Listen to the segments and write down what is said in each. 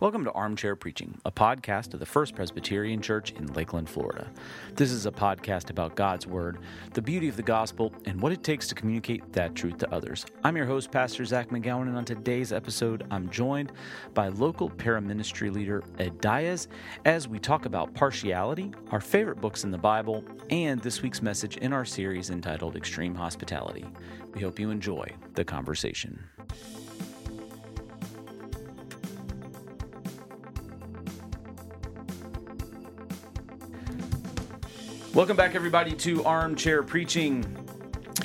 Welcome to Armchair Preaching, a podcast of the First Presbyterian Church in Lakeland, Florida. This is a podcast about God's Word, the beauty of the gospel, and what it takes to communicate that truth to others. I'm your host, Pastor Zac McGowan, and on today's episode, I'm joined by local paraministry leader Ed Diaz as we talk about partiality, our favorite books in the Bible, and this week's message in our series entitled Extreme Hospitality. We hope you enjoy the conversation. Welcome back, everybody, to Armchair Preaching.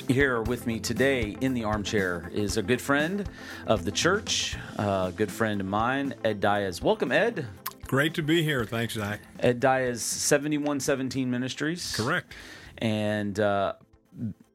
Here with me today in the armchair is a good friend of the church, a good friend of mine, Ed Diaz. Welcome, Ed. Great to be here. Thanks, Zac. Ed Diaz, 7117 Ministries. Correct. And uh,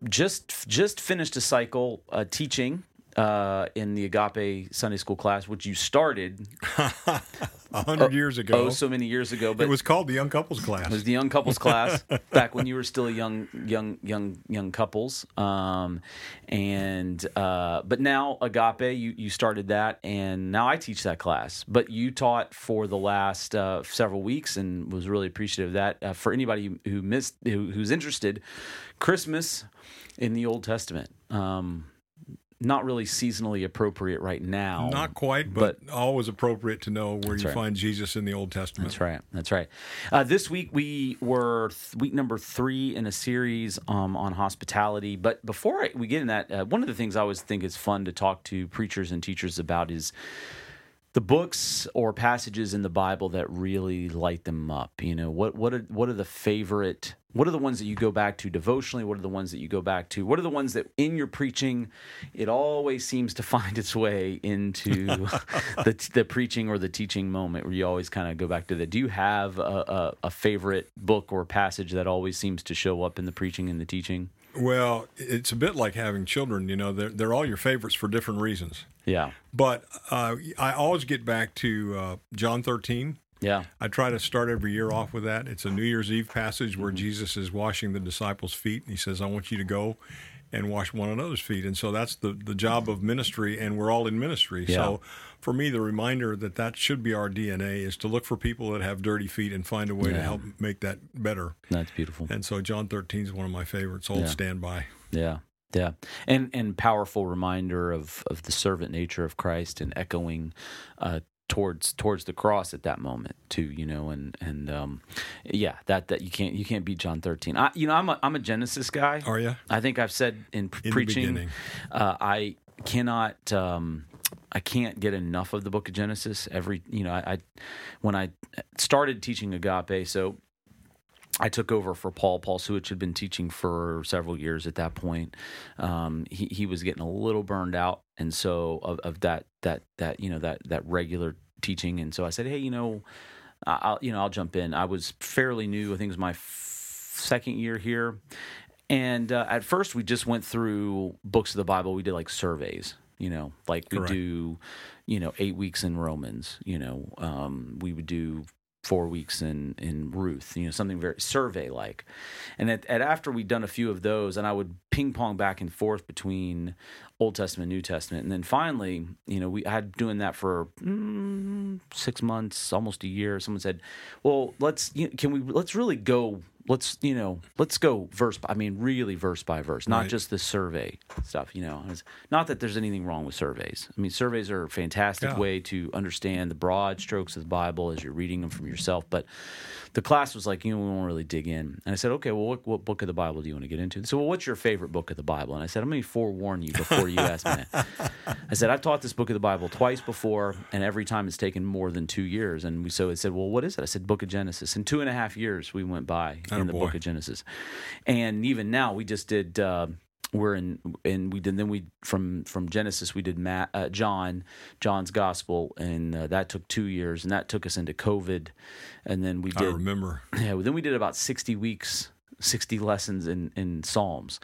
just just finished a cycle uh, teaching uh, in the Agape Sunday School class, which you started a hundred years ago. oh so many years ago. But it was called the Young Couples class. It was the young couples class back when you were still a young, young, young, young couples. Um, and uh, but now Agape, you you started that, and now I teach that class. But you taught for the last uh, several weeks, and was really appreciative of that. Uh, for anybody who missed, who, who's interested, Christmas in the Old Testament. Um, not really seasonally appropriate right now. Not quite, but, but always appropriate to know where you right. find Jesus in the Old Testament. That's right. That's right. Uh, this week we were th- week number three in a series um, on hospitality. But before I, we get in that, uh, one of the things I always think is fun to talk to preachers and teachers about is the books or passages in the Bible that really light them up. You know, what what are what are the favorite what are the ones that you go back to devotionally? What are the ones that you go back to? What are the ones that in your preaching it always seems to find its way into the the preaching or the teaching moment where you always kind of go back to that? Do you have a, a, a favorite book or passage that always seems to show up in the preaching and the teaching? Well, it's a bit like having children. You know, they're, they're all your favorites for different reasons. Yeah. But uh, I always get back to uh, John 13. Yeah. I try to start every year off with that. It's a New Year's Eve passage where mm-hmm. Jesus is washing the disciples' feet, and he says, I want you to go and wash one another's feet. And so that's the, the job of ministry, and we're all in ministry. Yeah. So for me, the reminder that that should be our DNA is to look for people that have dirty feet and find a way yeah. to help make that better. That's beautiful. And so John 13 is one of my favorites. Old yeah. standby. Yeah. Yeah, and and powerful reminder of of the servant nature of Christ and echoing uh, towards towards the cross at that moment too you know and and um yeah that that you can't you can't beat john 13 i you know i'm a i'm a genesis guy are you i think i've said in, in preaching uh, i cannot um I can't get enough of the book of Genesis. Every, you know, I, I when I started teaching agape, so I took over for Paul. Paul Suich had been teaching for several years at that point. Um, he he was getting a little burned out, and so of, of that that that you know that that regular teaching, and so I said, hey, you know, I'll you know I'll jump in. I was fairly new. I think it was my f- second year here, and uh, at first we just went through books of the Bible. We did like surveys, you know, like we Correct. do, you know, eight weeks in Romans. You know, um, we would do four weeks in in Ruth, you know, something very survey like. And at, at, after we'd done a few of those, and I would ping pong back and forth between Old Testament, New Testament, and then finally, you know, we had doing that for mm, six months, almost a year. Someone said, "Well, let's you know, can we let's really go let's you know let's go verse by, i mean really verse by verse not right. just the survey stuff you know it's not that there's anything wrong with surveys i mean surveys are a fantastic yeah. way to understand the broad strokes of the bible as you're reading them from yourself but the class was like, you know, we won't really dig in. And I said, okay, well, what, what book of the Bible do you want to get into? So, well, what's your favorite book of the Bible? And I said, I'm going to forewarn you before you ask me that. I said, I've taught this book of the Bible twice before, and every time it's taken more than two years. And we, so it said, well, what is it? I said, Book of Genesis. And two and a half years we went by oh, in the boy. book of Genesis. And even now, we just did. Uh, we're in and we did then we from from genesis we did Matt, uh, john john's gospel and uh, that took two years and that took us into covid and then we did i remember yeah then we did about 60 weeks 60 lessons in, in Psalms.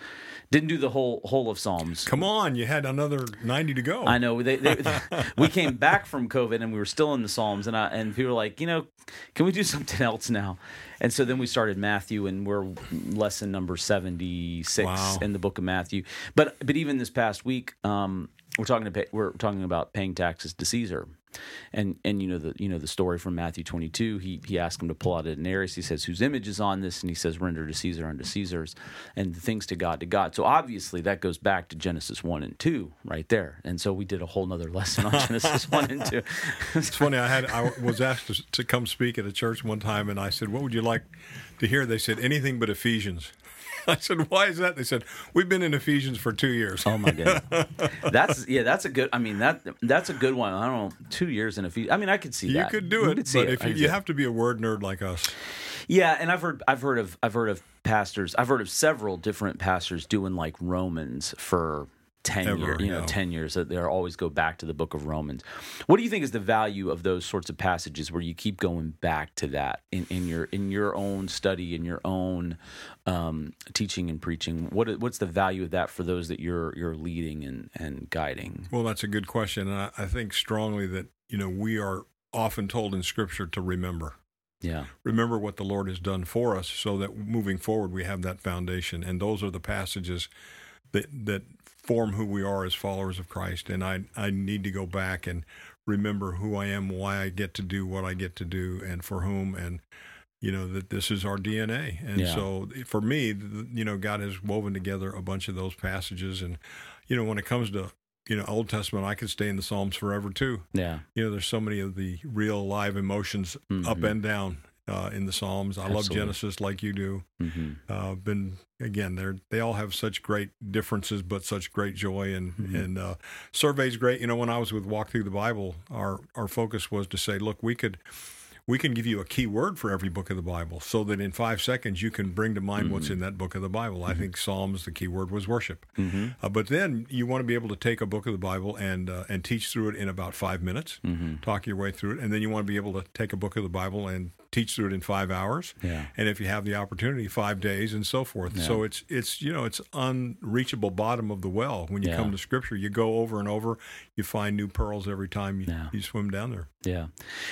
Didn't do the whole whole of Psalms. Come on, you had another 90 to go. I know. They, they, we came back from COVID and we were still in the Psalms, and I, and people were like, you know, can we do something else now? And so then we started Matthew, and we're lesson number 76 wow. in the book of Matthew. But but even this past week, um, we're talking to pay, we're talking about paying taxes to Caesar and and you know the you know the story from Matthew 22. He he asked him to pull out a denarius. He says, "Whose image is on this?" And he says, "Render to Caesar unto Caesar's, and things to God to God." So obviously that goes back to Genesis one and two right there. And so we did a whole nother lesson on Genesis one and two. it's funny. I had I was asked to, to come speak at a church one time, and I said, "What would you like to hear?" They said, "Anything but Ephesians." I said, "Why is that?" They said, "We've been in Ephesians for two years." Oh my god, that's yeah, that's a good. I mean that that's a good one. I don't know, two years in Ephesians. I mean, I could see you that. could do it, but it. if you, you have to be a word nerd like us. Yeah, and I've heard I've heard of I've heard of pastors. I've heard of several different pastors doing like Romans for 10 Ever, years, you know, 10 years that they always go back to the book of Romans. What do you think is the value of those sorts of passages where you keep going back to that in, in your in your own study in your own um, teaching and preaching? What what's the value of that for those that you're you're leading and and guiding? Well, that's a good question. And I, I think strongly that, you know, we are often told in scripture to remember. Yeah. Remember what the Lord has done for us so that moving forward we have that foundation. And those are the passages that that form who we are as followers of Christ. And I I need to go back and remember who I am, why I get to do what I get to do, and for whom, and you know that this is our DNA. And yeah. so for me, you know, God has woven together a bunch of those passages, and you know, when it comes to you know Old Testament, I could stay in the Psalms forever too. Yeah, you know, there's so many of the real live emotions mm-hmm. up and down uh, in the Psalms. I Absolutely. love Genesis like you do. Mm-hmm. Uh, been again, they they all have such great differences, but such great joy. And mm-hmm. and uh, surveys great. You know, when I was with Walk Thru the Bible, our our focus was to say, look, we could we can give you a key word for every book of the Bible so that in five seconds you can bring to mind mm-hmm. what's in that book of the Bible. Mm-hmm. I think Psalms, the key word was worship. Mm-hmm. Uh, but then you want to be able to take a book of the Bible and uh, and teach through it in about five minutes, mm-hmm. talk your way through it. And then you want to be able to take a book of the Bible and teach through it in five hours. Yeah. And if you have the opportunity, five days and so forth. Yeah. So it's it's you know it's unreachable bottom of the well. When you yeah. come to Scripture, you go over and over. You find new pearls every time you, yeah. you swim down there. Yeah.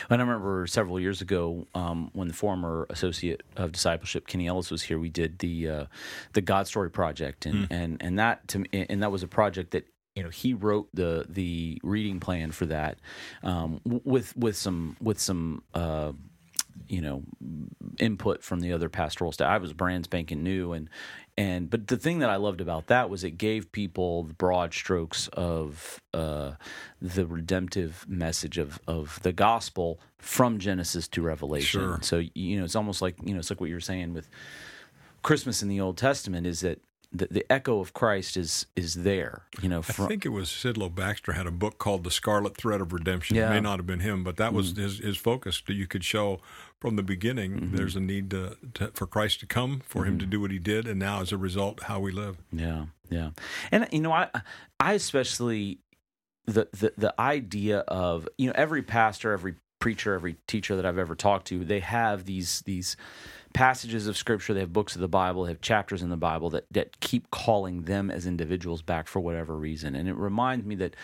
And I remember several years ago um, when the former associate of discipleship Kenny Ellis was here. We did the uh, the God Story project, and mm. and and that to me, and that was a project that you know he wrote the the reading plan for that um, with with some with some uh, you know input from the other pastoral staff. I was brand spanking new, and and but the thing that I loved about that was it gave people the broad strokes of uh, the redemptive message of of the gospel from Genesis to Revelation. Sure. So you know, it's almost like you know, it's like what you're saying with Christmas in the Old Testament is that the, the echo of Christ is is there. You know, from, I think it was Sidlow Baxter had a book called The Scarlet Thread of Redemption. Yeah. It may not have been him, but that was mm-hmm. his his focus. That you could show from the beginning mm-hmm. there's a need to, to, for Christ to come, for mm-hmm. him to mm-hmm. do what he did, and now as a result, how we live. Yeah, yeah, and you know, I I especially the the the idea of you know every pastor, every preacher, every teacher that I've ever talked to, they have these these passages of scripture, they have books of the Bible, they have chapters in the Bible that, that keep calling them as individuals back for whatever reason. And it reminds me that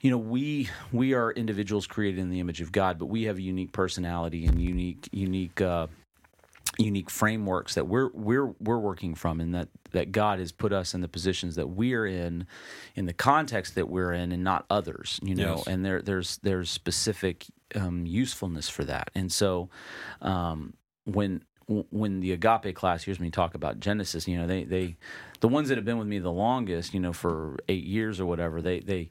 you know we we are individuals created in the image of God, but we have a unique personality and unique unique uh, unique frameworks that we're we're we're working from, and that that God has put us in the positions that we're in, in the context that we're in, and not others. You know, yes. and there there's there's specific um, usefulness for that, and so um, when when the agape class hears me talk about genesis you know they they the ones that have been with me the longest you know for eight years or whatever they they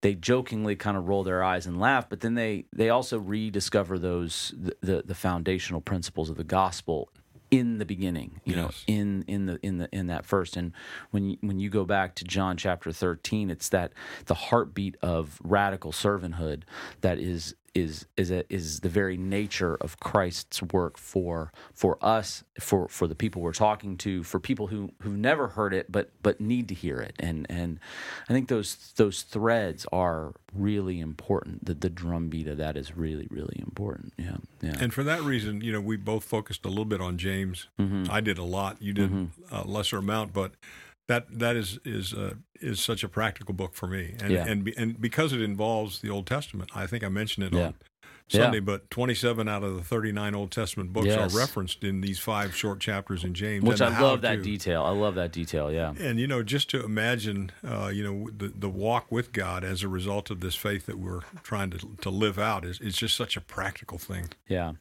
they jokingly kind of roll their eyes and laugh but then they they also rediscover those the the, the foundational principles of the gospel in the beginning you yes. know in in the in the in that first and when you, when you go back to John chapter 13 it's that the heartbeat of radical servanthood that is is is a, is the very nature of Christ's work for for us for for the people we're talking to for people who who've never heard it but but need to hear it. And and I think those those threads are really important the the drumbeat of that is really really important. Yeah yeah. And for that reason you know we both focused a little bit on James. Mm-hmm. I did a lot. You did mm-hmm. a lesser amount but that that is is uh, is such a practical book for me, and yeah. and and because it involves the Old Testament, I think I mentioned it yeah. on Sunday, yeah. but 27 out of the 39 Old Testament books yes. are referenced in these five short chapters in James. Which I love that detail. I love that detail. Yeah. And you know, just to imagine, uh, you know, the the walk with God as a result of this faith that we're trying to to live out is is just such a practical thing. Yeah.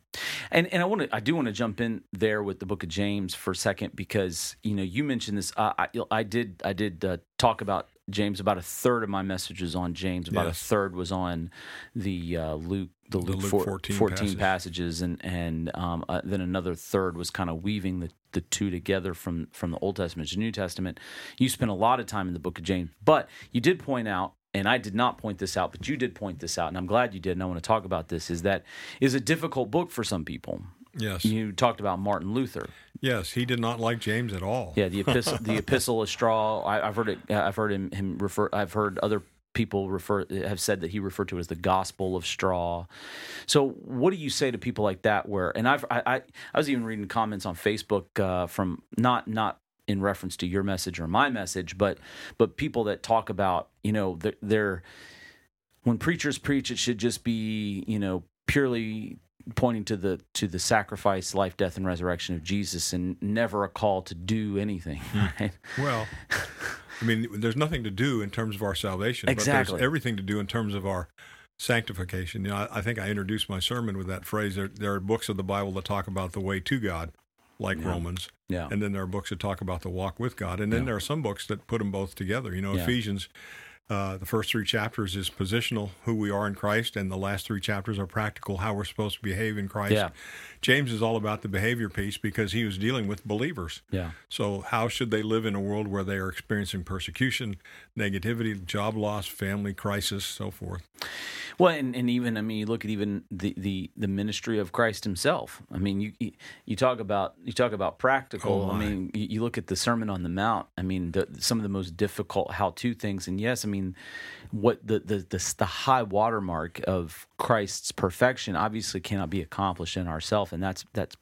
And and I want to I do want to jump in there with the Book of James for a second because you know you mentioned this. Uh, I I did I did uh, talk about James. About a third of my messages on James. About yes. a third was on the uh, Luke the Luke, Luke 14, 14 passage. passages, and and um, uh, then another third was kind of weaving the, the two together from from the Old Testament to New Testament. You spent a lot of time in the Book of James, but you did point out. And I did not point this out, but you did point this out, and I'm glad you did. And I want to talk about this. Is that is a difficult book for some people. Yes. You talked about Martin Luther. Yes, he did not like James at all. Yeah, the epistle, the epistle of straw. I, have heard it. I've heard him, him refer. I've heard other people refer have said that he referred to as the gospel of straw. So, what do you say to people like that? Where and I've I I, I was even reading comments on Facebook uh, from not not in reference to your message or my message, but but people that talk about you know they're, they're when preachers preach, it should just be you know purely pointing to the to the sacrifice, life, death, and resurrection of Jesus, and never a call to do anything. Hmm. Right? Well, I mean, there's nothing to do in terms of our salvation, exactly. but there's everything to do in terms of our sanctification. You know, I, I think I introduced my sermon with that phrase. There, there, are books of the Bible that talk about the way to God, like yeah. Romans, yeah, and then there are books that talk about the walk with God, and then yeah. there are some books that put them both together. You know, yeah. Ephesians uh, the first three chapters is positional, who we are in Christ, and the last three chapters are practical, how we're supposed to behave in Christ. Yeah. James is all about the behavior piece because he was dealing with believers. Yeah. So, how should they live in a world where they are experiencing persecution, negativity, job loss, family crisis, so forth? Well, and, and even I mean, you look at even the, the, the ministry of Christ Himself. I mean, you you talk about you talk about practical. Oh I mean, you, you, look at the Sermon on the Mount. I mean, the, some of the most difficult how to things. And yes, I mean, what the, the the the high watermark of Christ's perfection obviously cannot be accomplished in ourselves, and that's that's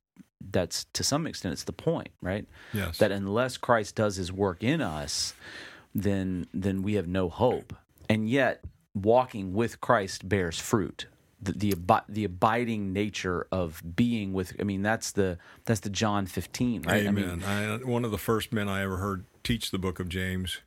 that's to some extent it's the point, right? Yes. That unless Christ does His work in us, then then we have no hope. And yet walking with Christ bears fruit. The, the the abiding nature of being with I mean that's the that's the John 15 right Amen. I mean I, one of the first men I ever heard teach the book of James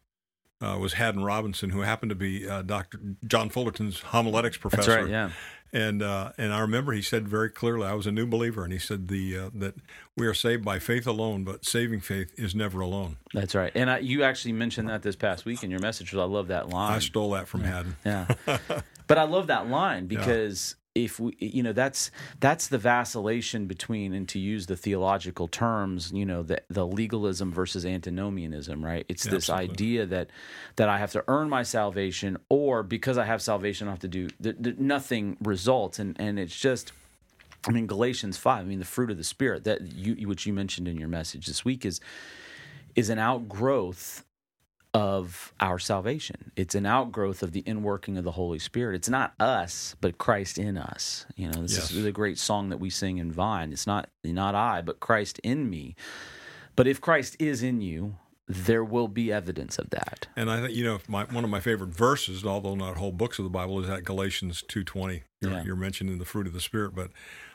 uh, was Haddon Robinson who happened to be uh, Dr. John Fullerton's homiletics professor that's right yeah and uh, and I remember he said very clearly, I was a new believer, and he said the uh, that we are saved by faith alone, but saving faith is never alone. That's right. And I, you actually mentioned that this past week in your message. I love that line. I stole that from. Haddon. Yeah, but I love that line because if we you know that's that's the vacillation between and to use the theological terms you know the the legalism versus antinomianism right? It's this idea that that I have to earn my salvation or because I have salvation I have to do the, the, nothing results. And and it's just I mean Galatians 5 I mean the fruit of the spirit that you which you mentioned in your message this week is is an outgrowth of our salvation. It's an outgrowth of the inworking of the Holy Spirit. It's not us, but Christ in us. You know, this yes. is the great song that we sing in Vine. It's not not I, but Christ in me. But if Christ is in you, there will be evidence of that. And I think you know my, one of my favorite verses, although not whole books of the Bible, is that Galatians two twenty. You're, yeah. you're mentioning the fruit of the Spirit, but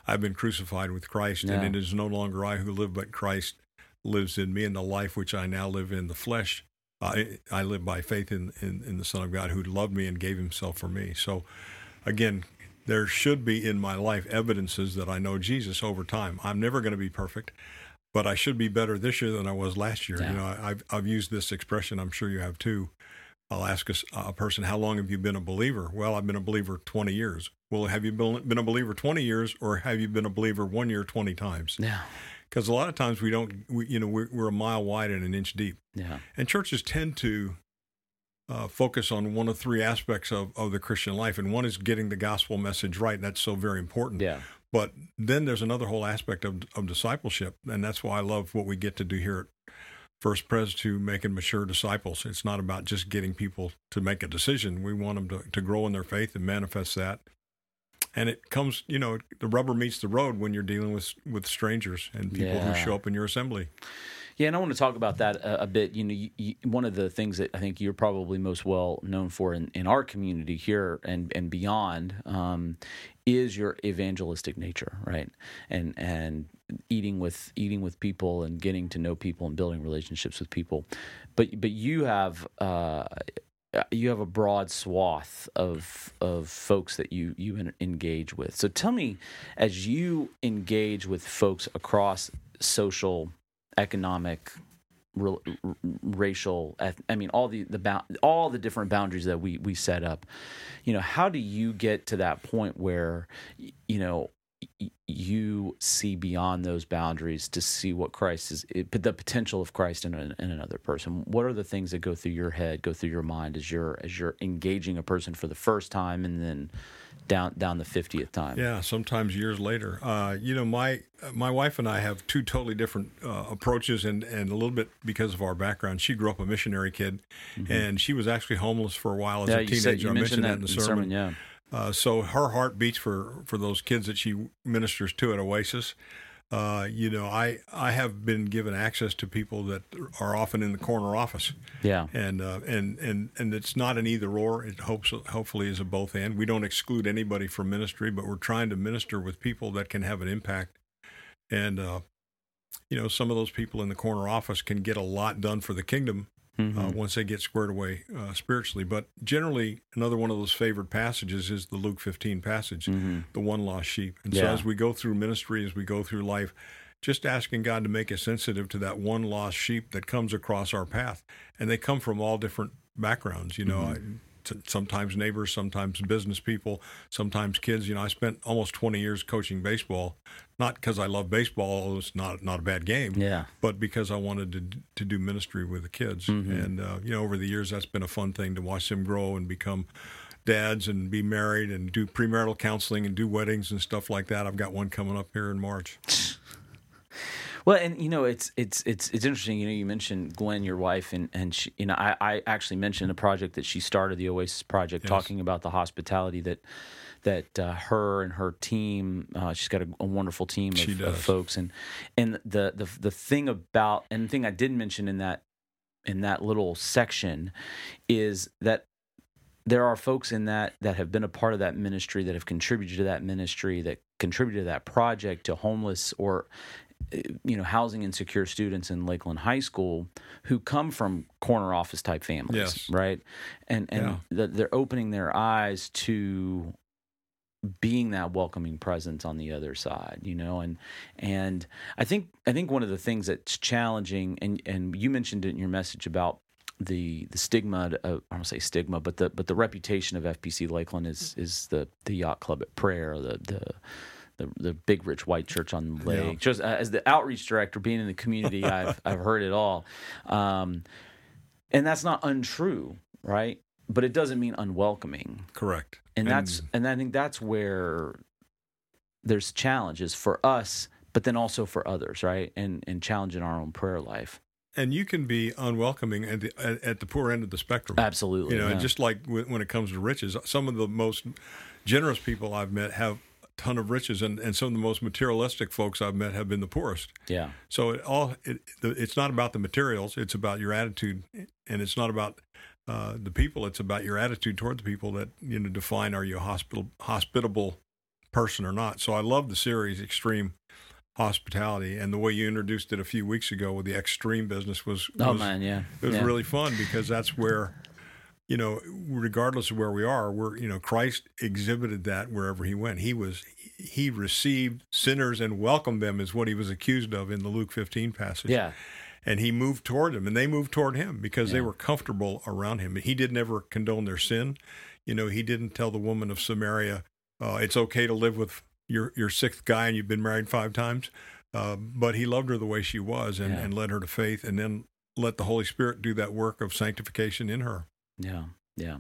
I've been crucified with Christ, yeah. and it is no longer I who live, but Christ lives in me, and the life which I now live in the flesh I, I live by faith in, in, in, the Son of God who loved me and gave himself for me. So, again, there should be in my life evidences that I know Jesus over time. I'm never going to be perfect, but I should be better this year than I was last year. Yeah. You know, I've, I've used this expression, I'm sure you have too. I'll ask a, a, person, How long have you been a believer? Well, I've been a believer 20 years. Well, have you been, been a believer 20 years or have you been a believer one year 20 times? Yeah because a lot of times we don't, we, you know, we're, we're, a mile wide and an inch deep. Yeah. And churches tend to uh, focus on one of three aspects of, of the Christian life, and one is getting the gospel message right. And that's so very important. Yeah. But then there's another whole aspect of, of discipleship, and that's why I love what we get to do here at First Pres to making mature disciples. It's not about just getting people to make a decision. We want them to, to grow in their faith and manifest that and it comes you know the rubber meets the road when you're dealing with with strangers and people yeah. who show up in your assembly Yeah, and I want to talk about that a, a bit. You know, you, you, one of the things that I think you're probably most well known for in, in our community here and and beyond um, is your evangelistic nature, right? And and eating with eating with people and getting to know people and building relationships with people. But but you have uh, Uh, you have a broad swath of of folks that you you engage with. So tell me, as you engage with folks across social, economic, r- racial, I mean all the the all the different boundaries that we we set up. You know, how do you get to that point where you know you see beyond those boundaries to see what Christ is, but the potential of Christ in, in, another person. What are the things that go through your head, go through your mind as you're as you're engaging a person for the first time, and then down down the fiftieth time? Yeah, sometimes years later. Uh, you know, my my wife and I have two totally different uh, approaches, and and a little bit because of our background. She grew up a missionary kid, mm-hmm. and she was actually homeless for a while as yeah, a teenager. Said, you I mentioned, mentioned that in the sermon. sermon. Yeah. Uh, so her heart beats for, for those kids that she ministers to at Oasis. Uh, you know, I, I have been given access to people that are often in the corner office. Yeah. And uh, and and and it's not an either or. It hopes hopefully is a both and. We don't exclude anybody from ministry, but we're trying to minister with people that can have an impact. And uh, you know, some of those people in the corner office can get a lot done for the kingdom mm-hmm. uh, once they get squared away uh, spiritually. But generally, another one of those favorite passages is the Luke 15 passage, mm-hmm. the one lost sheep. And yeah. so as we go through ministry, as we go through life, just asking God to make us sensitive to that one lost sheep that comes across our path. And they come from all different backgrounds. You know, mm-hmm sometimes neighbors, sometimes business people, sometimes kids. You know, I spent almost 20 years coaching baseball, not because I love baseball, it's not not a bad game, yeah, but because I wanted to to do ministry with the kids. Mm-hmm. And uh, you know, over the years, that's been a fun thing to watch them grow and become dads and be married and do premarital counseling and do weddings and stuff like that. I've got one coming up here in March. Well, and you know, it's it's it's it's interesting. You know, you mentioned Gwen, your wife, and and she, you know, I I actually mentioned a project that she started, the Oasis Project, yes. talking about the hospitality that that uh, her and her team. Uh, she's got a, a wonderful team of, of, folks, and and the the the thing about and the thing I did mention in that in that little section is that there are folks in that that have been a part of that ministry that have contributed to that ministry that contributed to that project to homeless or Uh, you know housing insecure students in Lakeland High School who come from corner office type families, yes. right? And and yeah. they're opening their eyes to being that welcoming presence on the other side, you know, and and I think I think one of the things that's challenging, and and you mentioned it in your message about the the stigma of, I don't say stigma, but the but the reputation of FPC Lakeland is mm. is the the yacht club at prayer, the the the the big rich white church on the lake. Yeah. Just uh, as the outreach director, being in the community, I've I've heard it all, um, and that's not untrue, right? But it doesn't mean unwelcoming. Correct. And, and that's and I think that's where there's challenges for us, but then also for others, right? And and challenge in our own prayer life and you can be unwelcoming at the, at the poor end of the spectrum. Absolutely, you know, yeah. and just like when it comes to riches, some of the most generous people I've met have ton of riches, and, and some of the most materialistic folks I've met have been the poorest. Yeah. So it all it, it's not about the materials; it's about your attitude, and it's not about uh, the people. It's about your attitude toward the people that you know define are you a hospital hospitable person or not. So I love the series Extreme Hospitality, and the way you introduced it a few weeks ago with the extreme business was, oh man, yeah, it was yeah. really fun because that's where you know, regardless of where we are, we're you know, Christ exhibited that wherever he went. He was he received sinners and welcomed them is what he was accused of in the Luke 15 passage. Yeah. And he moved toward them and they moved toward him because yeah. they were comfortable around him. He did never condone their sin. You know, he didn't tell the woman of Samaria, uh, it's okay to live with your, your sixth guy and you've been married five times. Uh, but he loved her the way she was and, yeah. and led her to faith and then let the Holy Spirit do that work of sanctification in her. Yeah. Yeah.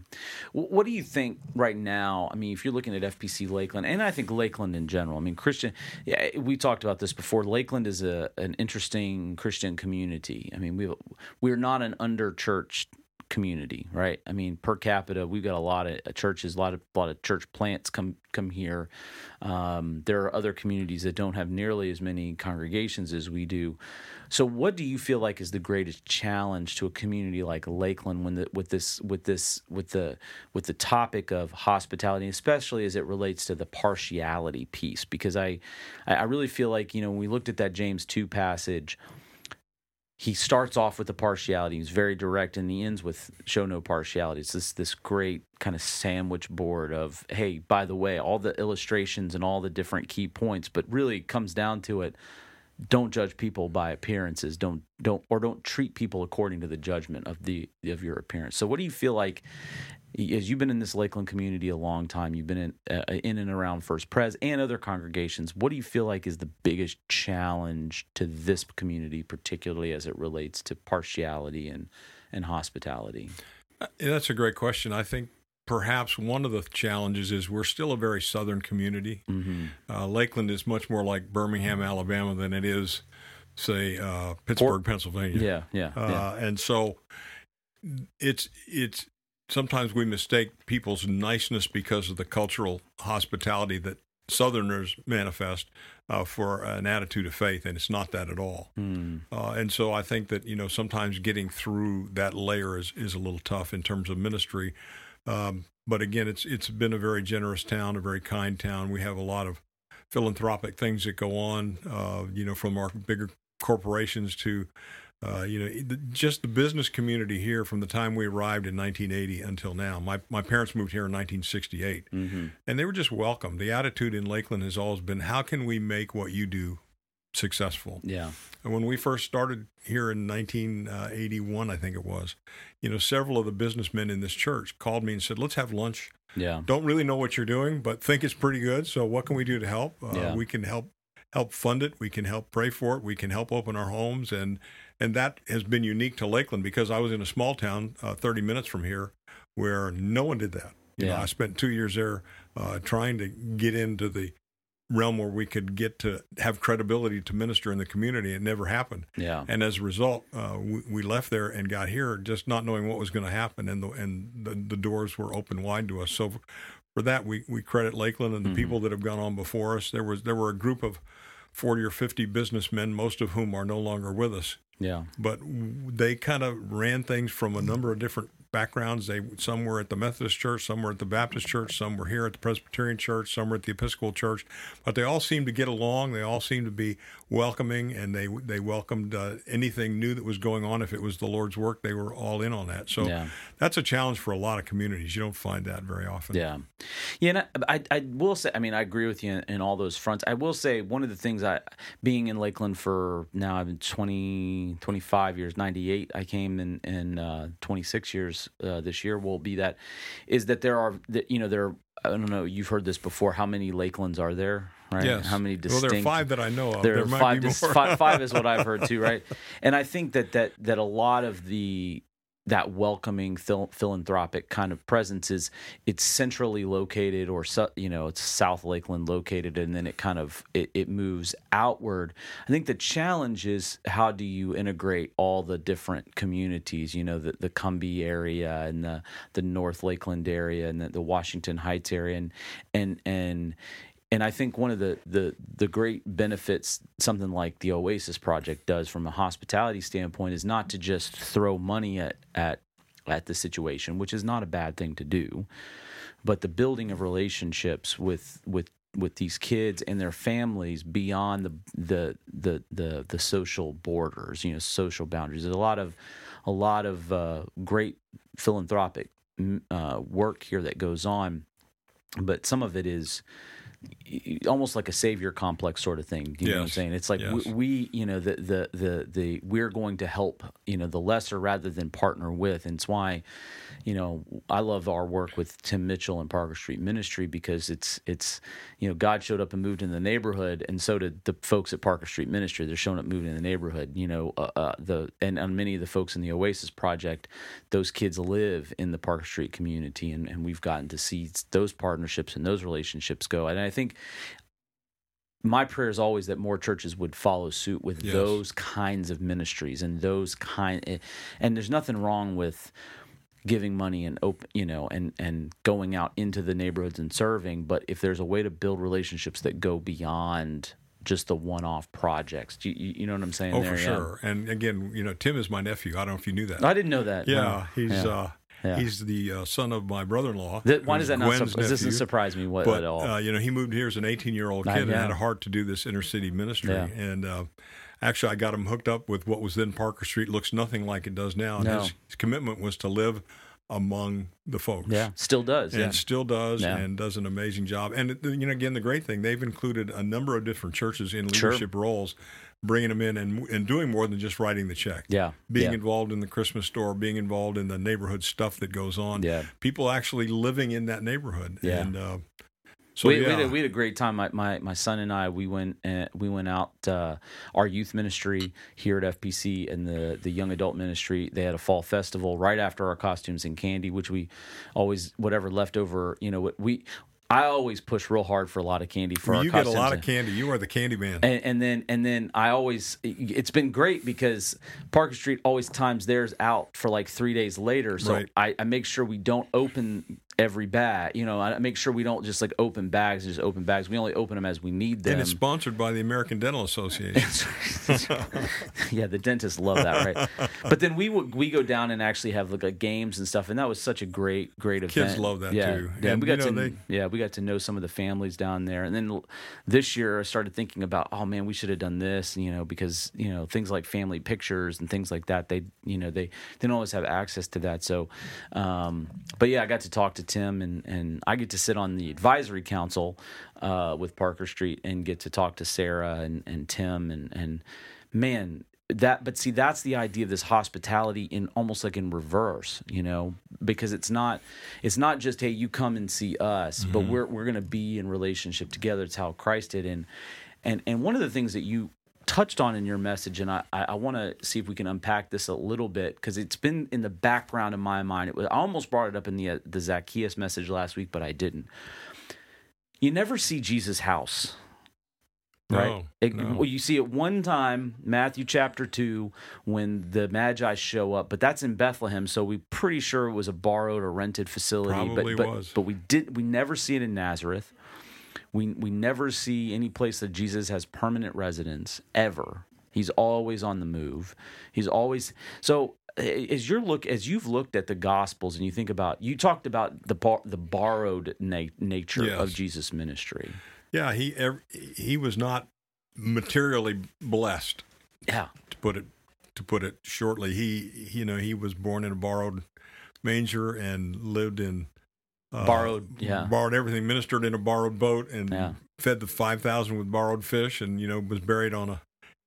What do you think right now? I mean, if you're looking at FPC Lakeland, and I think Lakeland in general, I mean, Christian, yeah, we talked about this before. Lakeland is a, an interesting Christian community. I mean, we we're not an under churched community, right? I mean, per capita, we've got a lot of uh, churches, a lot of a lot of church plants come come here. Um, there are other communities that don't have nearly as many congregations as we do. So, what do you feel like is the greatest challenge to a community like Lakeland when the, with this with this with the with the topic of hospitality, especially as it relates to the partiality piece? Because I I really feel like you know when we looked at that James two passage he starts off with the partiality. He's very direct, and he ends with show no partiality. It's this this great kind of sandwich board of hey, by the way, all the illustrations and all the different key points, but really comes down to it. Don't judge people by appearances. Don't don't or don't treat people according to the judgment of the of your appearance. So, what do you feel like as you've been in this Lakeland community a long time, you've been in uh, in and around First Pres and other congregations. What do you feel like is the biggest challenge to this community, particularly as it relates to partiality and and hospitality? Uh, that's a great question. I think perhaps one of the challenges is we're still a very southern community. Mm-hmm. Uh, Lakeland is much more like Birmingham, Alabama, than it is, say, uh, Pittsburgh, Port- Pennsylvania. Yeah, yeah, uh, yeah. And so it's it's sometimes we mistake people's niceness because of the cultural hospitality that Southerners manifest uh, for an attitude of faith, and it's not that at all. Mm. Uh, and so I think that you know sometimes getting through that layer is is a little tough in terms of ministry. Um, but again, it's it's been a very generous town, a very kind town. We have a lot of philanthropic things that go on, uh, you know, from our bigger corporations to uh, you know, just the business community here from the time we arrived in 1980 until now. My my parents moved here in 1968, mm-hmm. and they were just welcome. The attitude in Lakeland has always been, "How can we make what you do successful?" Yeah. And when we first started here in 1981, I think it was, you know, several of the businessmen in this church called me and said, "Let's have lunch." Yeah. Don't really know what you're doing, but think it's pretty good. So what can we do to help? Uh, yeah. We can help help fund it. We can help pray for it. We can help open our homes and and that has been unique to Lakeland because I was in a small town, uh, 30 minutes from here, where no one did that. You yeah. know, I spent two years there uh, trying to get into the realm where we could get to have credibility to minister in the community. It never happened. Yeah. And as a result, uh, we, we, left there and got here just not knowing what was going to happen, and the and the, the, doors were open wide to us. So for that, we, we credit Lakeland and the mm-hmm. people that have gone on before us. There was there were a group of 40 or 50 businessmen, most of whom are no longer with us. Yeah. But they kind of ran things from a number of different backgrounds. They some were at the Methodist Church, some were at the Baptist Church, some were here at the Presbyterian Church, some were at the Episcopal Church. But they all seemed to get along. They all seemed to be welcoming, and they they welcomed uh, anything new that was going on. If it was the Lord's work, they were all in on that. So yeah. that's a challenge for a lot of communities. You don't find that very often. Yeah, yeah. And I, I, will say, I mean, I agree with you in, in, all those fronts. I will say one of the things I, being in Lakeland for now, I've been 20, 25 years. Ninety eight, I came in in uh, twenty six years uh, this year will be that is that there are that you know there are, I don't know you've heard this before how many Lakelands are there right? Yes. how many distinct well there are five that I know of. There, there are five, dis- five, five is what I've heard too right? And I think that that that a lot of the that welcoming phil- philanthropic kind of presence is it's centrally located or you know it's south lakeland located and then it kind of it, it moves outward. I think the challenge is how do you integrate all the different communities you know the, the Combee area and the, the north lakeland area and the, the washington heights area and and and and I think one of the, the the great benefits something like the Oasis project does from a hospitality standpoint is not to just throw money at at at the situation, which is not a bad thing to do, but the building of relationships with with with these kids and their families beyond the the the the, the social borders, you know, social boundaries. There's a lot of a lot of uh, great philanthropic uh, work here that goes on, but some of it is almost like a savior complex sort of thing. You yes. know what I'm saying? It's like yes. we, we, you know, the, the, the, the, we're going to help, you know, the lesser rather than partner with. And it's why, you know, I love our work with Tim Mitchell and Parker Street Ministry because it's, it's, you know, God showed up and moved in the neighborhood. And so did the folks at Parker Street Ministry. They're showing up, moving in the neighborhood, you know, uh, uh, the, and on many of the folks in the Oasis project, those kids live in the Parker Street community. And, and we've gotten to see those partnerships and those relationships go. And I think my prayer is always that more churches would follow suit with yes. those kinds of ministries and those kind and there's nothing wrong with giving money and open, you know, and and going out into the neighborhoods and serving. But if there's a way to build relationships that go beyond just the one-off projects. You, you, you know what I'm saying? Oh, there? for sure. And again, you know, Tim is my nephew. I don't know if you knew that. I didn't know that. Yeah, no. he's yeah. uh, yeah. he's the uh, son of my brother-in-law. That, why does that not? Su- doesn't surprise me what, but, at all. Uh, you know, he moved here as an 18-year-old kid and had a heart to do this inner city ministry. And uh, actually, I got him hooked up with what was then Parker Street. Looks nothing like it does now. And No. his, his commitment was to live among the folks. yeah, still does. and Yeah. still does Yeah. and does an amazing job. And you know, again, the great thing they've included a number of different churches in Sure. leadership roles, bringing them in and and doing more than just writing the check. Yeah. being yeah. involved in the Christmas store, being involved in the neighborhood stuff that goes on. Yeah. people actually living in that neighborhood. Yeah. and uh, so we, yeah, we, had a, we had a great time. My, my my son and I we went uh, we went out uh, our youth ministry here at FPC and the the young adult ministry. They had a fall festival right after our costumes and candy, which we always whatever leftover. You know we. I always push real hard for a lot of candy for our you get a lot of candy. You are the candy man. and, and then and then I always it's been great because Parker Street always times theirs out for like three days later. So Right. I, I make sure we don't open every bag. You know, I make sure we don't just like open bags, and just open bags. We only open them as we need them. and it's sponsored by the American Dental Association. yeah, the dentists love that, right? but then we would we go down and actually have like, like games and stuff, and that was such a great great event. Kids love that, yeah, too. Yeah, And, we got know, to they- yeah we got to know some of the families down there, and then this year I started thinking about oh man we should have done this, you know, because you know things like family pictures and things like that they you know they, they don't always have access to that. So, um, but yeah, I got to talk to Tim and and I get to sit on the advisory council uh, with Parker Street and get to talk to Sarah and and Tim and and man that but see that's the idea of this hospitality in almost like in reverse you know because it's not it's not just hey you come and see us but we're we're going to be in relationship together. It's how christ did. And and and one of the things that you touched on in your message and i i, I want to see if we can unpack this a little bit because it's been in the background of my mind it was i almost brought it up in the uh, the zacchaeus message last week but i didn't you never see jesus house right? No, It- no. Well, you see it one time, Matthew chapter two, when the Magi show up, but that's in Bethlehem, so we pretty sure it was a borrowed or rented facility. Probably but, but, was. But we did. We never see it in Nazareth. We we never see any place that Jesus has permanent residence ever. He's always on the move. He's always so. Eh, as you look, as you've looked at the Gospels, and you think about, you talked about the bar, the borrowed na- nature of Jesus' ministry. yeah, he he was not materially blessed. Yeah, to put it to put it shortly. He you know he was born in a borrowed manger and lived in uh, Borrowed, yeah. borrowed everything, ministered in a borrowed boat, and Yeah. fed the five thousand with borrowed fish, and you know was buried on a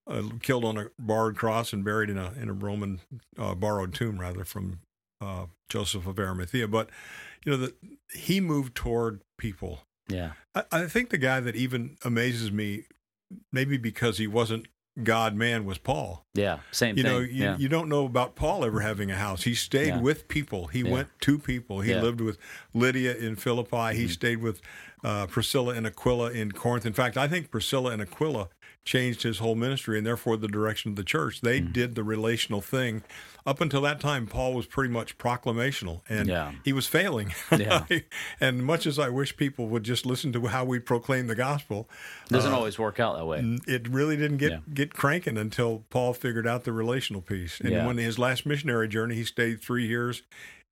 uh, killed on a borrowed cross and buried in a in a Roman uh, borrowed tomb rather from uh, Joseph of Arimathea. But you know that he moved toward people. yeah, I, I think the guy that even amazes me, maybe because he wasn't God man, was Paul. yeah. Same You thing. know, you, yeah. you don't know about Paul ever having a house. He stayed Yeah. with people. He Yeah. went to people. He. Mm-hmm. lived with Lydia in Philippi. He stayed with uh, Priscilla and Aquila in Corinth. In fact, I think Priscilla and Aquila changed his whole ministry and therefore the direction of the church. They Mm-hmm. did the relational thing. Up until that time, Paul was pretty much proclamational and Yeah. he was failing. Yeah. and much as I wish people would just listen to how we proclaim the gospel, Doesn't always work out that way. It really didn't get Yeah. get cranking until Paul figured out the relational piece. And when his last missionary journey, he stayed three years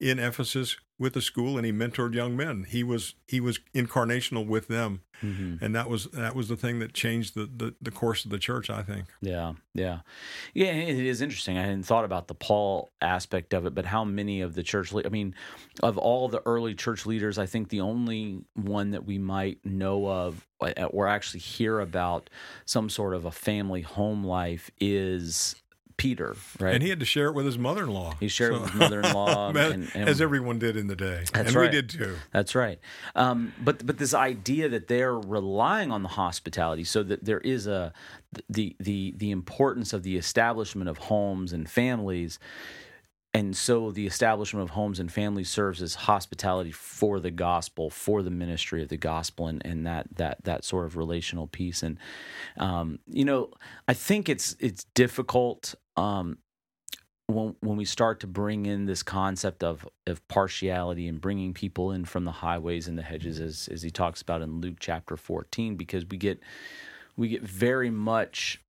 in Ephesus with the school, and he mentored young men. He was he was incarnational with them, Mm-hmm. and that was that was the thing that changed the, the the course of the church. I think. Yeah, yeah, yeah. It is interesting. I hadn't thought about the Paul aspect of it, but how many of the church? Le- I mean, of all the early church leaders, I think the only one that we might know of uh, or actually hear about some sort of a family home life is Peter, right? And he had to share it with his mother-in-law. He shared it with his mother-in-law, as, and- and- as everyone did in the day, That's and right. we did too. That's right. Um, but but this idea that they're relying on the hospitality, so that there is a the the the importance of the establishment of homes and families, and so the establishment of homes and families serves as hospitality for the gospel, for the ministry of the gospel, and, and that that that sort of relational piece. And um, you know, I think it's it's difficult. Um, when when we start to bring in this concept of of partiality and bringing people in from the highways and the hedges as as he talks about in Luke chapter 14 because we get we get very much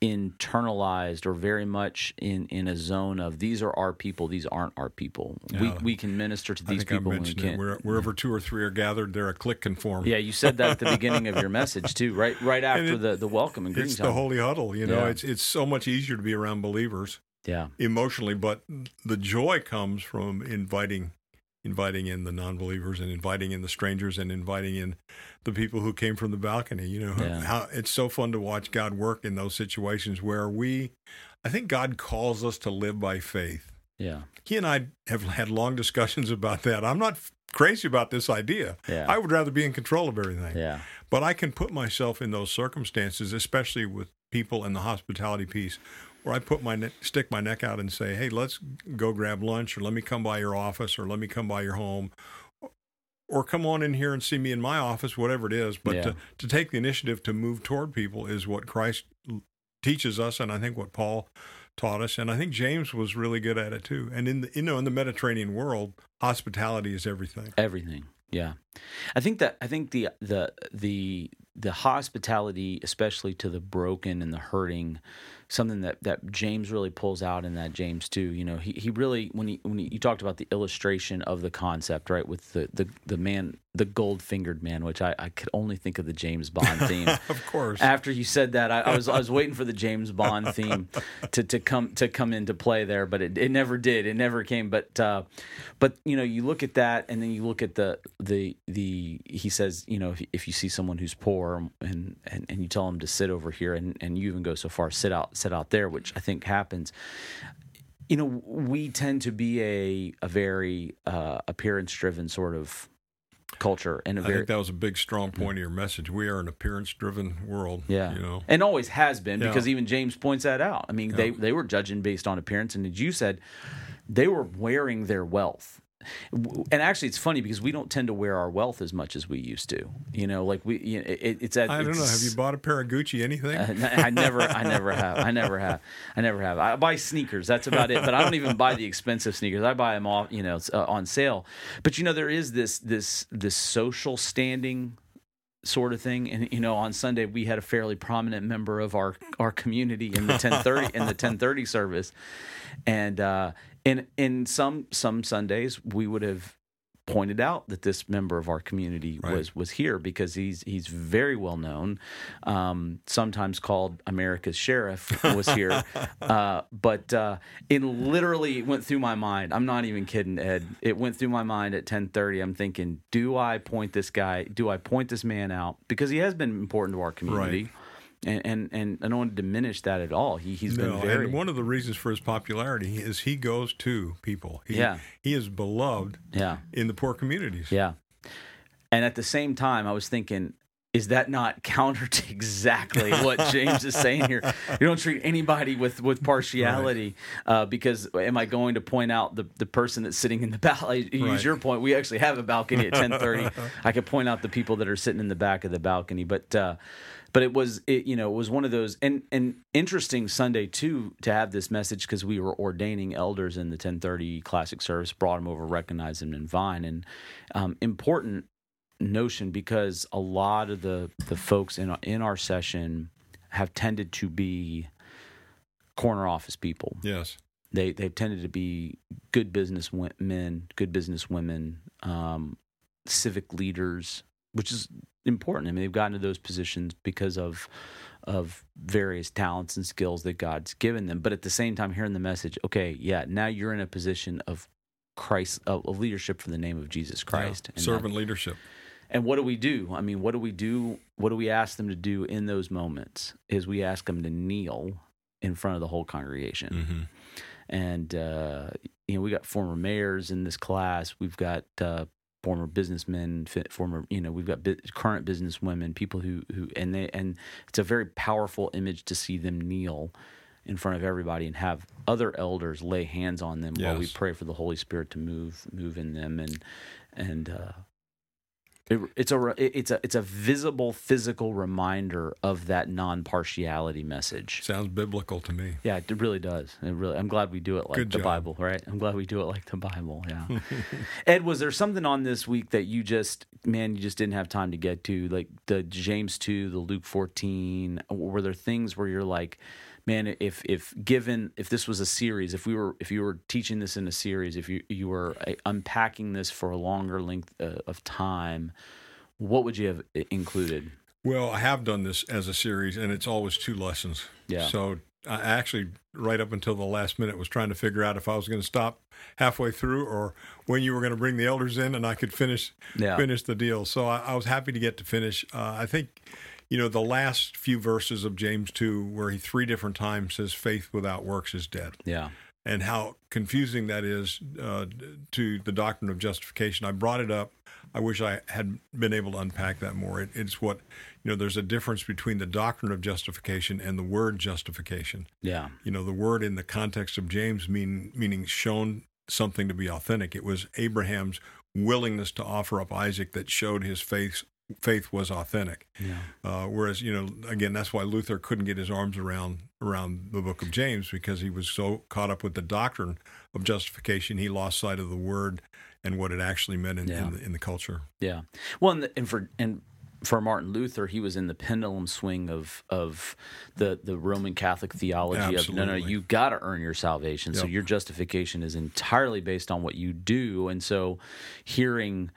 internalized or very much in in a zone of these are our people these aren't our people yeah. we we can minister to these people when we can Where, wherever two or three are gathered there a click can form yeah you said that at the beginning of your message too right right after it, the the welcome and greeting it's time. the holy huddle you know yeah. it's it's so much easier to be around believers yeah emotionally but the joy comes from inviting inviting in the non-believers and inviting in the strangers and inviting in the people who came from the balcony you know yeah. how it's so fun to watch god work in those situations where we i think god calls us to live by faith. Yeah. He and i have had long discussions about that. I'm not crazy about this idea. Yeah. i would rather be in control of everything. Yeah. But i can put myself in those circumstances especially with people in the hospitality piece where I put my ne- stick my neck out and say, "Hey, let's go grab lunch, or let me come by your office, or let me come by your home, or come on in here and see me in my office, whatever it is." But yeah. to, to take the initiative to move toward people is what Christ teaches us, and I think what Paul taught us, and I think James was really good at it too. And in the you know in the Mediterranean world, hospitality is everything. Everything. Yeah, I think that I think the the the the hospitality, especially to the broken and the hurting, something that, that James really pulls out in that James too. You know, he, he really when he when he, you talked about the illustration of the concept, right, with the the, the man the gold fingered man, which I, I could only think of the James Bond theme. of course. After you said that, I, I, was I was waiting for the James Bond theme to, to come to come into play there, but it, it never did. It never came. But uh, but you know, you look at that, and then you look at the the the. He says, you know, if, if you see someone who's poor, and, and and you tell them to sit over here, and and you even go so far, sit out sit out there, which I think happens you know, we tend to be a a very uh, appearance driven sort of culture and a very, I think that was a big strong point of your message. We are an appearance driven world. Yeah, you know, and always has been because yeah. even James points that out. I mean, yeah. they they were judging based on appearance, and as you said, they were wearing their wealth and actually it's funny because we don't tend to wear our wealth as much as we used to. You know like we you know, it, it's at, i don't know. have you bought a pair of gucci anything? Uh, i never i never have. I never have. I never have. I buy sneakers. That's about it. But i don't even buy the expensive sneakers. I buy them off you know uh, on sale. But you know there is this this this social standing sort of thing. And you know on sunday we had a fairly prominent member of our our community in the 1030 in the 1030 service. And uh in in some some Sundays we would have pointed out that this member of our community right. was was here because he's he's very well known, um, sometimes called America's sheriff was here, uh, but uh, it literally went through my mind. I'm not even kidding, Ed. It went through my mind at 10:30. I'm thinking, do I point this guy? Do I point this man out because he has been important to our community? Right and and, and I don't want to diminish that at all. He he's no, been very. And one of the reasons for his popularity is he goes to people. He, yeah, he is beloved. Yeah. in the poor communities. Yeah, and at the same time, I was thinking. Is that not counter to exactly what James is saying here? You don't treat anybody with, with partiality right. uh, because am I going to point out the, the person that's sitting in the balcony? Use right. your point. We actually have a balcony at ten thirty. I could point out the people that are sitting in the back of the balcony, but uh, but it was it you know it was one of those and and interesting Sunday too to have this message because we were ordaining elders in the 1030 classic service brought them over recognized them in Vine. And um, important notion because a lot of the the folks in in our session have tended to be corner office people. Yes. They they've tended to be good business men good business women um, civic leaders which is important. I mean, they've gotten to those positions because of of various talents and skills that God's given them. But at the same time, hearing the message, okay, yeah, now you're in a position of Christ of, of leadership for the name of Jesus Christ, yeah, servant leadership. And what do we do? I mean, what do we do? What do we ask them to do in those moments? Is we ask them to kneel in front of the whole congregation. Mm-hmm. And uh, you know, we got former mayors in this class. We've got uh, former businessmen, former you know we've got current business women, people who who and they and it's a very powerful image to see them kneel in front of everybody and have other elders lay hands on them yes. while we pray for the Holy Spirit to move move in them and and uh, It, it's a it's a it's a visible physical reminder of that non partiality message. Sounds biblical to me. Yeah, it really does. It really. I'm glad we do it like Good the job. Bible, right? I'm glad we do it like the Bible. Yeah. Ed, was there something on this week that you just man you just didn't have time to get to, like the James two, the Luke 14? Were there things where you're like? Man if if given if this was a series if we were if you were teaching this in a series if you you were uh, unpacking this for a longer length uh, of time what would you have included? Well i have done this as a series and it's always two lessons. Yeah. So i actually right up until the last minute was trying to figure out if i was going to stop halfway through or when you were going to bring the elders in and i could finish yeah. finish the deal. So I, I was happy to get to finish. Uh, i think you know, the last few verses of James 2, where he three different times says, faith without works is dead. Yeah. And how confusing that is uh, to the doctrine of justification. I brought it up. I wish I had been able to unpack that more. It, it's what, you know, there's a difference between the doctrine of justification and the word justification. Yeah. You know, the word in the context of James mean, meaning shown something to be authentic. It was Abraham's willingness to offer up Isaac that showed his faith faith was authentic. Yeah. Uh, whereas, you know, again, that's why Luther couldn't get his arms around around the book of James because he was so caught up with the doctrine of justification, he lost sight of the word and what it actually meant in, Yeah. in, the, in the culture. Yeah. Well, and, the, and for and for Martin Luther, he was in the pendulum swing of of the the Roman Catholic theology of no, no, Absolutely. you got to earn your salvation. So your justification is entirely based on what you do, and so hearing.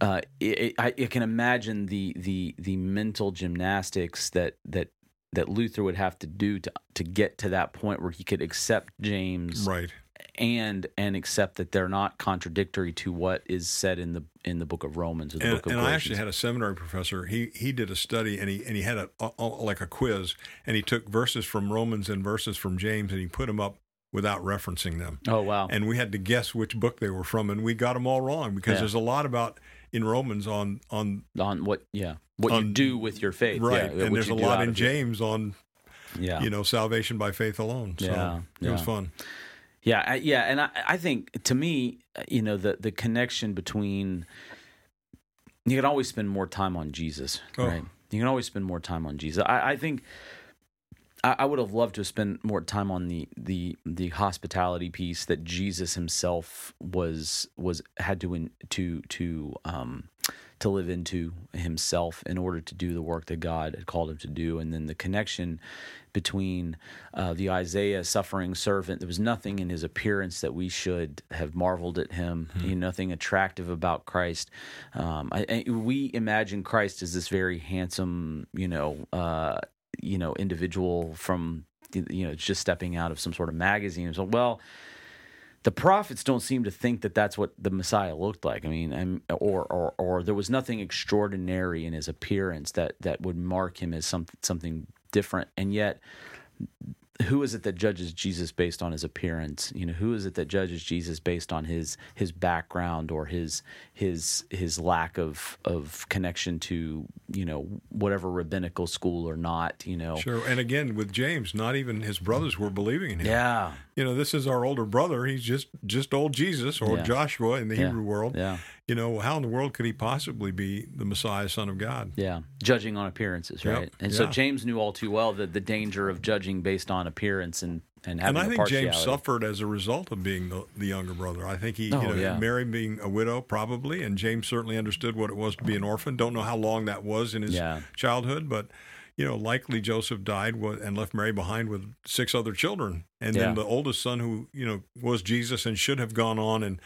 Uh, it, I, I can imagine the the the mental gymnastics that that that Luther would have to do to to get to that point where he could accept James Right. and and accept that they're not contradictory to what is said in the in the book of Romans or the And, book of and I actually had a seminary professor. He he did a study and he and he had a, a- like a quiz and he took verses from Romans and verses from James and he put them up without referencing them. oh wow. and we had to guess which book they were from, and we got them all wrong because Yeah. there's a lot about in Romans on on on what yeah what you do with your faith right, yeah, and there's a lot in of your- James on yeah you know salvation by faith alone. So Yeah, it was fun. yeah I, yeah and I, I think to me uh, you know the the connection between you can always spend more time on Jesus Oh. right you can always spend more time on Jesus I, I think I, I would have loved to spend more time on the the the hospitality piece that Jesus himself was was had to in, to to um to live into himself in order to do the work that God had called him to do, and then the connection between uh, the Isaiah suffering servant. There was nothing in his appearance that we should have marveled at him. You know, nothing attractive about Christ. Um, I, I, we imagine Christ as this very handsome, you know, uh, you know, individual from you know just stepping out of some sort of magazine. So, well, the prophets don't seem to think that that's what the Messiah looked like. I mean, I'm, or or or there was nothing extraordinary in his appearance that that would mark him as some something different. And yet, who is it that judges Jesus based on his appearance? You know, who is it that judges Jesus based on his his background or his his his lack of of connection to you know whatever rabbinical school or not? You know, Sure. And again, with James, not even his brothers were believing in him. yeah, You know, this is our older brother. He's just just old Jesus or Yeah. Joshua in the Yeah. Hebrew world. yeah. You know, how in the world could he possibly be the Messiah, Son of God? Yeah, judging on appearances, Yep, right? And so. James knew all too well the the danger of judging based on appearance and and having a partial. And I think. James suffered as a result of being the, the younger brother. I think he, Oh, you know, yeah. Mary being a widow probably, and James certainly understood what it was to be an orphan. Don't know how long that was in his Yeah. childhood, but you know, likely Joseph died and left Mary behind with six other children, and Yeah. then the oldest son, who you know was Jesus and should have gone on and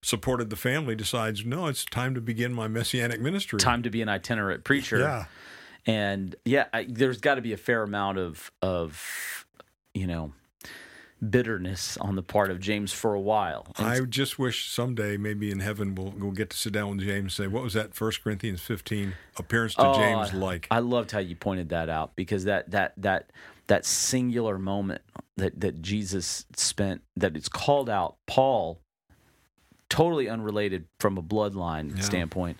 supported the family, decides no, it's time to begin my messianic ministry. Time to be an itinerant preacher. yeah, and yeah, I, there's got to be a fair amount of of you know bitterness on the part of James for a while. And I just wish someday, maybe in heaven, we'll, we'll get to sit down with James and say, "What was that? First Corinthians 15 appearance to Oh, James like?" I loved how you pointed that out because that that that that singular moment that that Jesus spent that it's called out Paul totally unrelated from a bloodline Yeah. standpoint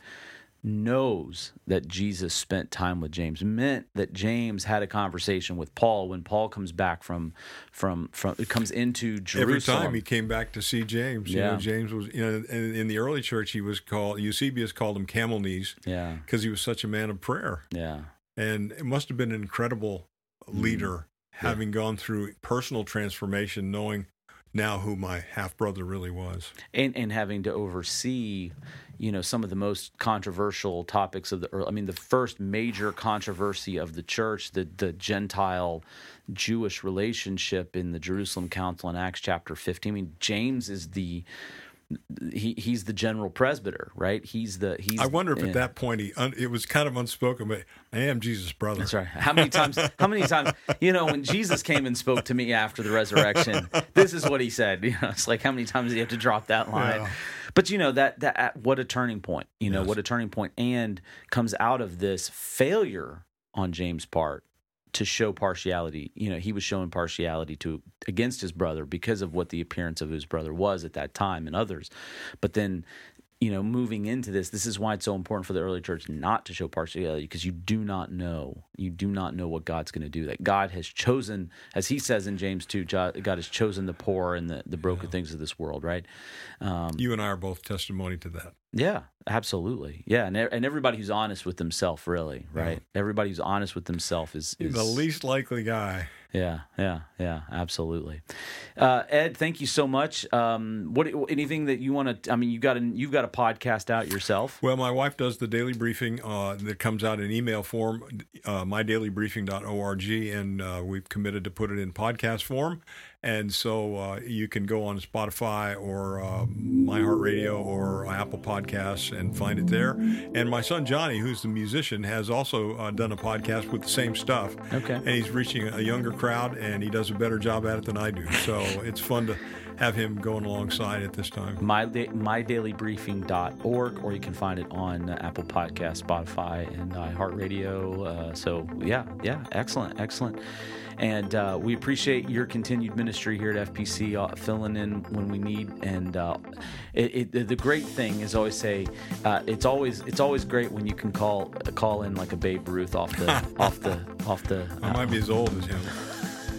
knows that Jesus spent time with James meant that James had a conversation with Paul when Paul comes back from from from it comes into Jerusalem. Every time he came back to see James, yeah. you know, James was you know in, in, the early church he was called Eusebius called him camel knees, yeah, because he was such a man of prayer, yeah, and it must have been an incredible leader mm. having yeah. gone through personal transformation, knowing now who my half brother really was, and and having to oversee you know some of the most controversial topics of the early, I mean the first major controversy of the church the the Gentile Jewish relationship in the Jerusalem Council in Acts chapter 15 I mean James is the he he's the general presbyter, right? He's the he's. I wonder if at that point he un, it was kind of unspoken, but I am Jesus' brother. That's right. How many times? how many times? You know, when Jesus came and spoke to me after the resurrection, this is what he said. You know, it's like how many times did you have to drop that line? Yeah. But you know that that uh, what a turning point. You know yes. what a turning point, and comes out of this failure on James' part to show partiality. You know, he was showing partiality to against his brother because of what the appearance of his brother was at that time and others. But then you know, moving into this, this is why it's so important for the early church not to show partiality because you do not know, you do not know what God's going to do. That God has chosen, as He says in James two, God has chosen the poor and the, the broken yeah. things of this world, right? Um, you and I are both testimony to that. Yeah, absolutely. Yeah, and and everybody who's honest with themselves, really, right? Yeah. Everybody who's honest with themselves is, is the least likely guy. Yeah, yeah, yeah, absolutely. Uh, Ed, thank you so much. Um, what anything that you want to? I mean, you got a, you've got a podcast out yourself. Well, my wife does the daily briefing uh, that comes out in email form, uh, mydailybriefing.org, and uh, we've committed to put it in podcast form. And so uh, you can go on Spotify or uh, iHeartRadio or Apple Podcasts and find it there. And my son Johnny, who's the musician, has also uh, done a podcast with the same stuff. Okay. And he's reaching a younger crowd, and he does a better job at it than I do. So it's fun to have him going alongside at this time. My, mydailybriefing.org, or you can find it on Apple Podcast, Spotify, and iHeartRadio. Uh, so, yeah, yeah, excellent, excellent. And uh, we appreciate your continued ministry here at FPC, uh, filling in when we need. And uh, it, it, the great thing is always say uh, it's always it's always great when you can call call in like a Babe Ruth off the off the off the. I might be as old as him.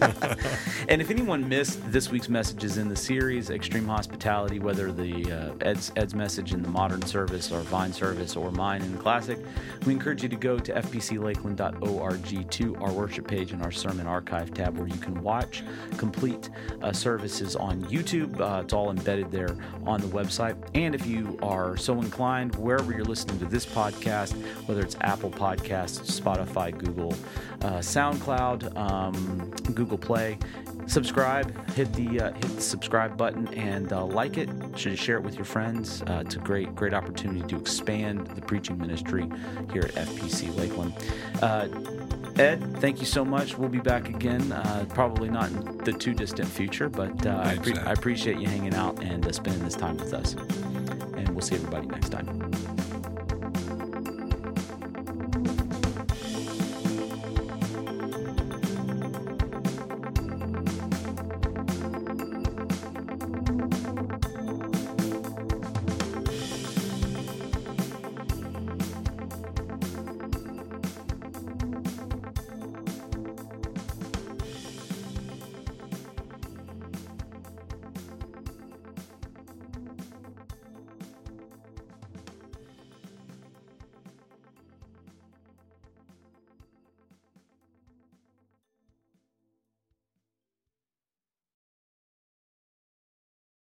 and if anyone missed this week's messages in the series, Extreme Hospitality, whether the uh, Ed's, Ed's message in the modern service or Vine service or mine in the classic, we encourage you to go to fpclakeland.org to our worship page and our sermon archive tab where you can watch complete uh, services on YouTube. Uh, it's all embedded there on the website. And if you are so inclined, wherever you're listening to this podcast, whether it's Apple Podcasts, Spotify, Google, uh, SoundCloud, um, Google Play. Subscribe, hit the uh, hit the subscribe button, and uh, like it. Should share it with your friends. Uh, it's a great great opportunity to expand the preaching ministry here at FPC Lakeland. Uh, Ed, thank you so much. We'll be back again, uh, probably not in the too distant future, but uh, I, pre- I, appreciate you hanging out and spending this time with us. And we'll see everybody next time.